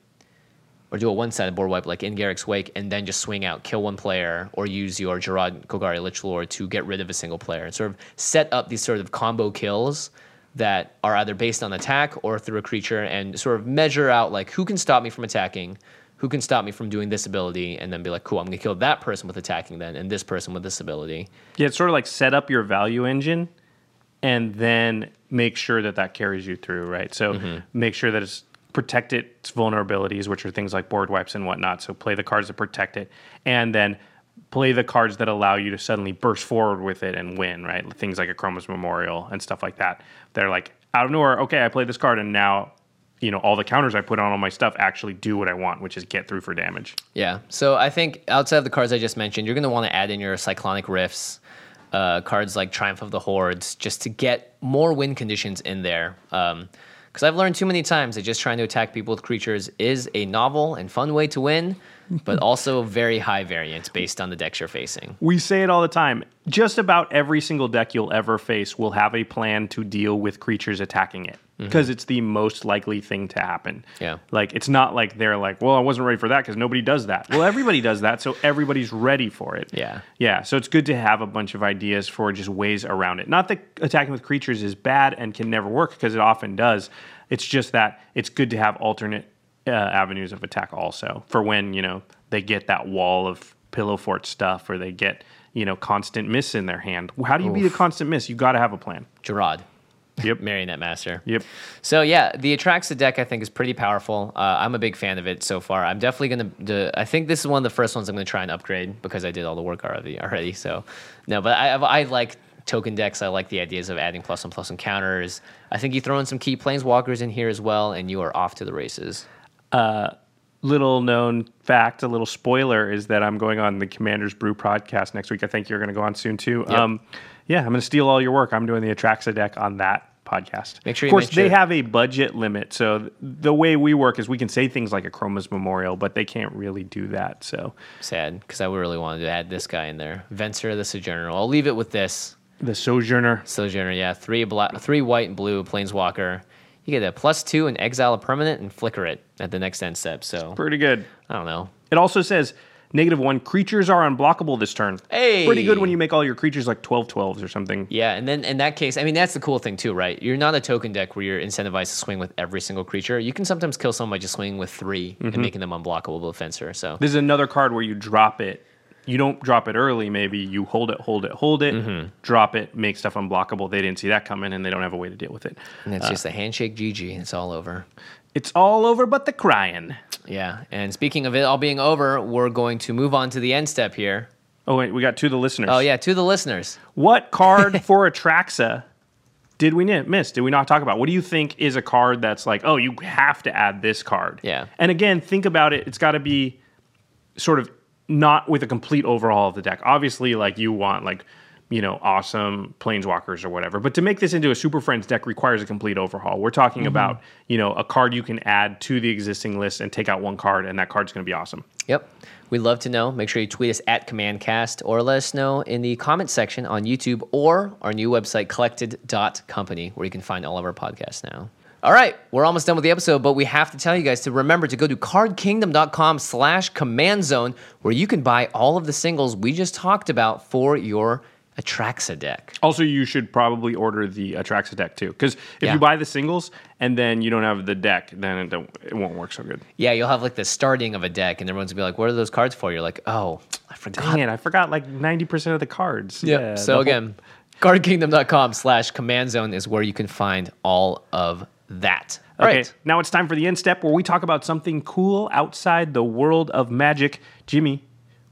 or do a one-sided board wipe like in Garruk's Wake, and then just swing out, kill one player, or use your Jarad Golgari Lich Lord to get rid of a single player, and sort of set up these sort of combo kills that are either based on attack or through a creature, and sort of measure out like who can stop me from attacking, who can stop me from doing this ability, and then be like, cool, I'm gonna kill that person with attacking then, and this person with this ability. Yeah, it's sort of like set up your value engine and then make sure that that carries you through, right? So mm-hmm. make sure that it's protect its vulnerabilities, which are things like board wipes and whatnot. So play the cards that protect it, and then play the cards that allow you to suddenly burst forward with it and win, right? Things like Akroma's Memorial and stuff like that. They're like out of nowhere. Okay, I played this card, and now you know all the counters I put on all my stuff actually do what I want, which is get through for damage. Yeah. So I think outside of the cards I just mentioned, you're going to want to add in your Cyclonic Rifts, uh, cards like Triumph of the Hordes, just to get more win conditions in there. Because I've learned too many times that just trying to attack people with creatures is a novel and fun way to win, but also very high variance based on the decks you're facing. We say it all the time. Just about every single deck you'll ever face will have a plan to deal with creatures attacking it mm-hmm. because it's the most likely thing to happen. Yeah. Like it's not like they're like, well, I wasn't ready for that because nobody does that. Well, everybody does that, so everybody's ready for it. Yeah. Yeah. So it's good to have a bunch of ideas for just ways around it. Not that attacking with creatures is bad and can never work because it often does. It's just that it's good to have alternate uh, avenues of attack also for when you know they get that wall of pillow fort stuff or they get you know Constant Mists in their hand. How do you beat a Constant Mists? You got to have a plan. Jarad, Yep. [laughs] Marionette Master. Yep. So yeah, the Atraxa deck I think is pretty powerful. Uh, I'm a big fan of it so far. I'm definitely gonna. Do, I think this is one of the first ones I'm gonna try and upgrade because I did all the work already. Already, so no, but I I like token decks. I like the ideas of adding plus and plus plus encounters. I think you throw in some key planeswalkers in here as well, and you are off to the races. A little known fact, a little spoiler is that I'm going on the Commanders Brew podcast next week. I think you're going to go on soon too. Yep. Um, yeah, I'm going to steal all your work. I'm doing the Atraxa deck on that podcast. Make sure of course, they have a budget limit, so th- the way we work is we can say things like Akroma's Memorial, but they can't really do that. So Sad because I really wanted to add this guy in there, Venser the Sojourner. I'll leave it with this the Sojourner, Sojourner. Yeah, three black, three white and blue planeswalker. You get a plus two and exile a permanent and flicker it at the next end step. So pretty good. I don't know. It also says negative one creatures are unblockable this turn. Hey! pretty good when you make all your creatures like 12 12s or something. Yeah, and then in that case, I mean that's the cool thing too, right? You're not a token deck where you're incentivized to swing with every single creature. You can sometimes kill someone by just swinging with 3 and mm-hmm. making them unblockable with Venser. So This is another card where you drop it. You don't drop it early, maybe you hold it, hold it, hold it, Mm-hmm. drop it, make stuff unblockable. They didn't see that coming and they don't have a way to deal with it. and it's just a handshake GG. It's all over. It's all over but the crying. Yeah, and speaking of it all being over, we're going to move on to the end step here. Oh, wait, we got to the listeners. Oh yeah, to the listeners. What card [laughs] for Atraxa did we miss? Did we not talk about? What do you think is a card that's like, oh, you have to add this card? Yeah. And again, think about it. It's got to be sort of not with a complete overhaul of the deck. Obviously, like you want like you know awesome planeswalkers or whatever. But to make this into a Super Friends deck requires a complete overhaul. We're talking Mm-hmm. about you know a card you can add to the existing list and take out one card, and that card's going to be awesome. Yep. We'd love to know. Make sure you tweet us at CommandCast or let us know in the comment section on YouTube or our new website, collected.company, where you can find all of our podcasts now. All right, we're almost done with the episode, but we have to tell you guys to remember to go to cardkingdom.com slash command zone, where you can buy all of the singles we just talked about for your Atraxa deck. Also, you should probably order the Atraxa deck too, because if Yeah. you buy the singles and then you don't have the deck, then it, don't, it won't work so good. Yeah, you'll have like the starting of a deck, and everyone's gonna be like, "What are those cards for?" You're like, "Oh, I forgot." Dang it, I forgot like ninety percent of the cards. Yep. Yeah, so the whole- again, cardkingdom.com slash command zone is where you can find all of that. All Okay, right. now it's time for the end step where we talk about something cool outside the world of magic. Jimmy,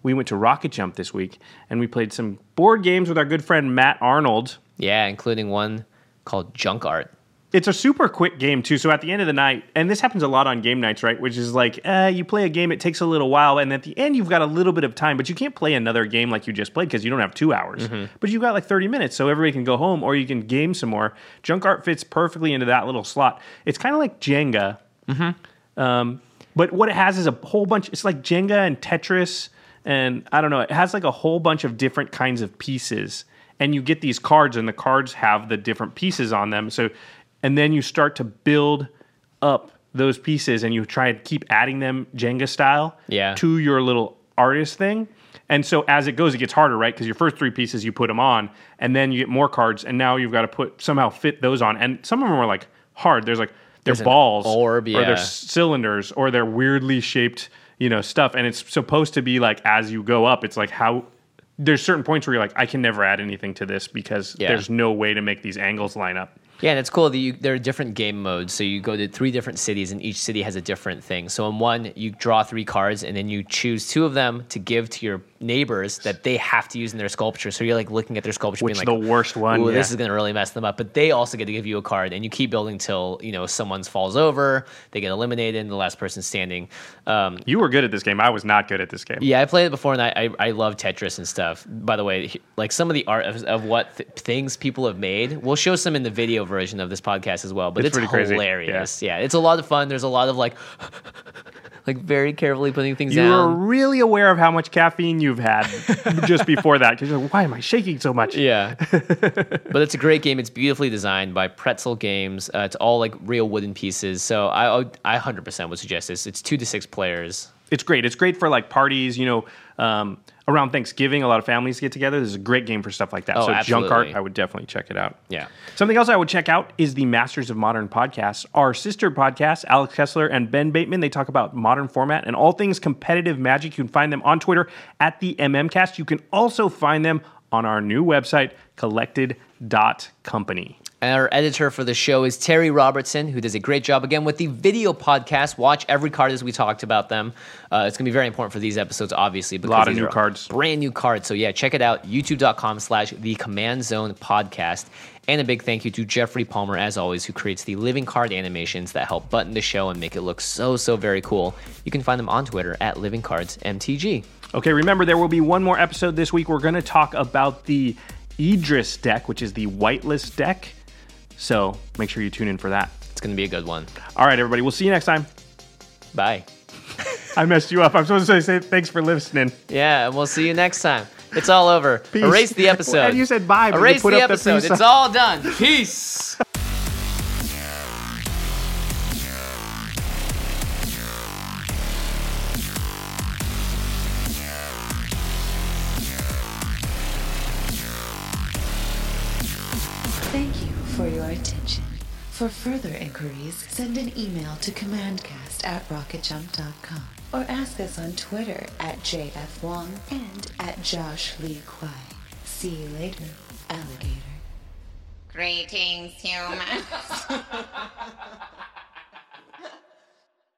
we went to Rocket Jump this week and we played some board games with our good friend Matt Arnold. Yeah, including one called Junk Art. It's a super quick game too. So at the end of the night, and this happens a lot on game nights, right? Which is like, uh, you play a game, it takes a little while, and at the end you've got a little bit of time, but you can't play another game like you just played because you don't have two hours. But you've got like thirty minutes, so everybody can go home or you can game some more. Junk art fits perfectly into that little slot. It's kind of like Jenga, Um, but what it has is a whole bunch. It's like Jenga and Tetris, and I don't know. It has like a whole bunch of different kinds of pieces, and you get these cards, and the cards have the different pieces on them. So, and then you start to build up those pieces, and you try and keep adding them Jenga style Yeah. to your little artist thing. And so as it goes, it gets harder, right? Because your first three pieces you put them on, and then you get more cards, and now you've got to put somehow fit those on. And some of them are like hard. There's like they're There's balls, orb, or yeah. they're cylinders, or they're weirdly shaped, you know, stuff. And it's supposed to be like as you go up, it's like how there's certain points where you're like, I can never add anything to this because Yeah. there's no way to make these angles line up. Yeah, and it's cool that you, there are different game modes. So you go to three different cities, and each city has a different thing. So in one, you draw three cards, and then you choose two of them to give to your neighbors that they have to use in their sculpture. So you're like looking at their sculpture, Which being the worst one, Ooh, this is going to really mess them up. But they also get to give you a card, and you keep building till you know someone falls over, they get eliminated, and the last person standing. Um, You were good at this game. I was not good at this game. yeah, I played it before, and I, I I love Tetris and stuff. By the way, like some of the art of, of what th- things people have made, we'll show some in the video version of this podcast as well. But It's it's, hilarious. Yeah. it's a lot of fun. There's a lot of like, [laughs] like very carefully putting things You were down. really aware of how much caffeine you've had [laughs] just before that because you're like, why am I shaking so much? Yeah, [laughs] but it's a great game. It's beautifully designed by Pretzel Games. Uh, it's all like real wooden pieces. So I I- I 100% would suggest this. It's two to six players. It's great. It's great for like parties, you know, um, around Thanksgiving. A lot of families get together. This is a great game for stuff like that. Oh, so Junk Art. I would definitely check it out. Yeah. Something else I would check out is the Masters of Modern podcast. Our sister podcast, Alex Kessler and Ben Bateman, they talk about modern format and all things competitive magic. You can find them on Twitter at the MMCast. You can also find them on our new website, collected.company. And our editor for the show is Terry Robertson, who does a great job again with the video podcast. Watch every card as we talked about them. Uh, it's going to be very important for these episodes, obviously. Because Lot of new cards. Brand new cards. So, yeah, check it out. YouTube.com slash the Command Zone podcast. And a big thank you to Jeffrey Palmer, as always, who creates the living card animations that help button the show and make it look so, so very cool. You can find them on Twitter at Living Cards MTG. Okay, remember there will be one more episode this week. We're going to talk about the Yidris deck, which is the whitelist deck. So make sure you tune in for that. It's going to be a good one. All right, everybody, we'll see you next time. Bye. [laughs] I messed you up. I'm supposed to say thanks for listening. Yeah, and we'll see you next time. It's all over. Peace. Erase the [laughs] episode. And you said bye, Erase put the up the episode. peace it's all done. Peace. [laughs] For further inquiries, send an email to commandcast at rocketjump.com or ask us on Twitter at JF Wong and at Josh Lee Kwai. See you later, alligator. Greetings, humans. [laughs]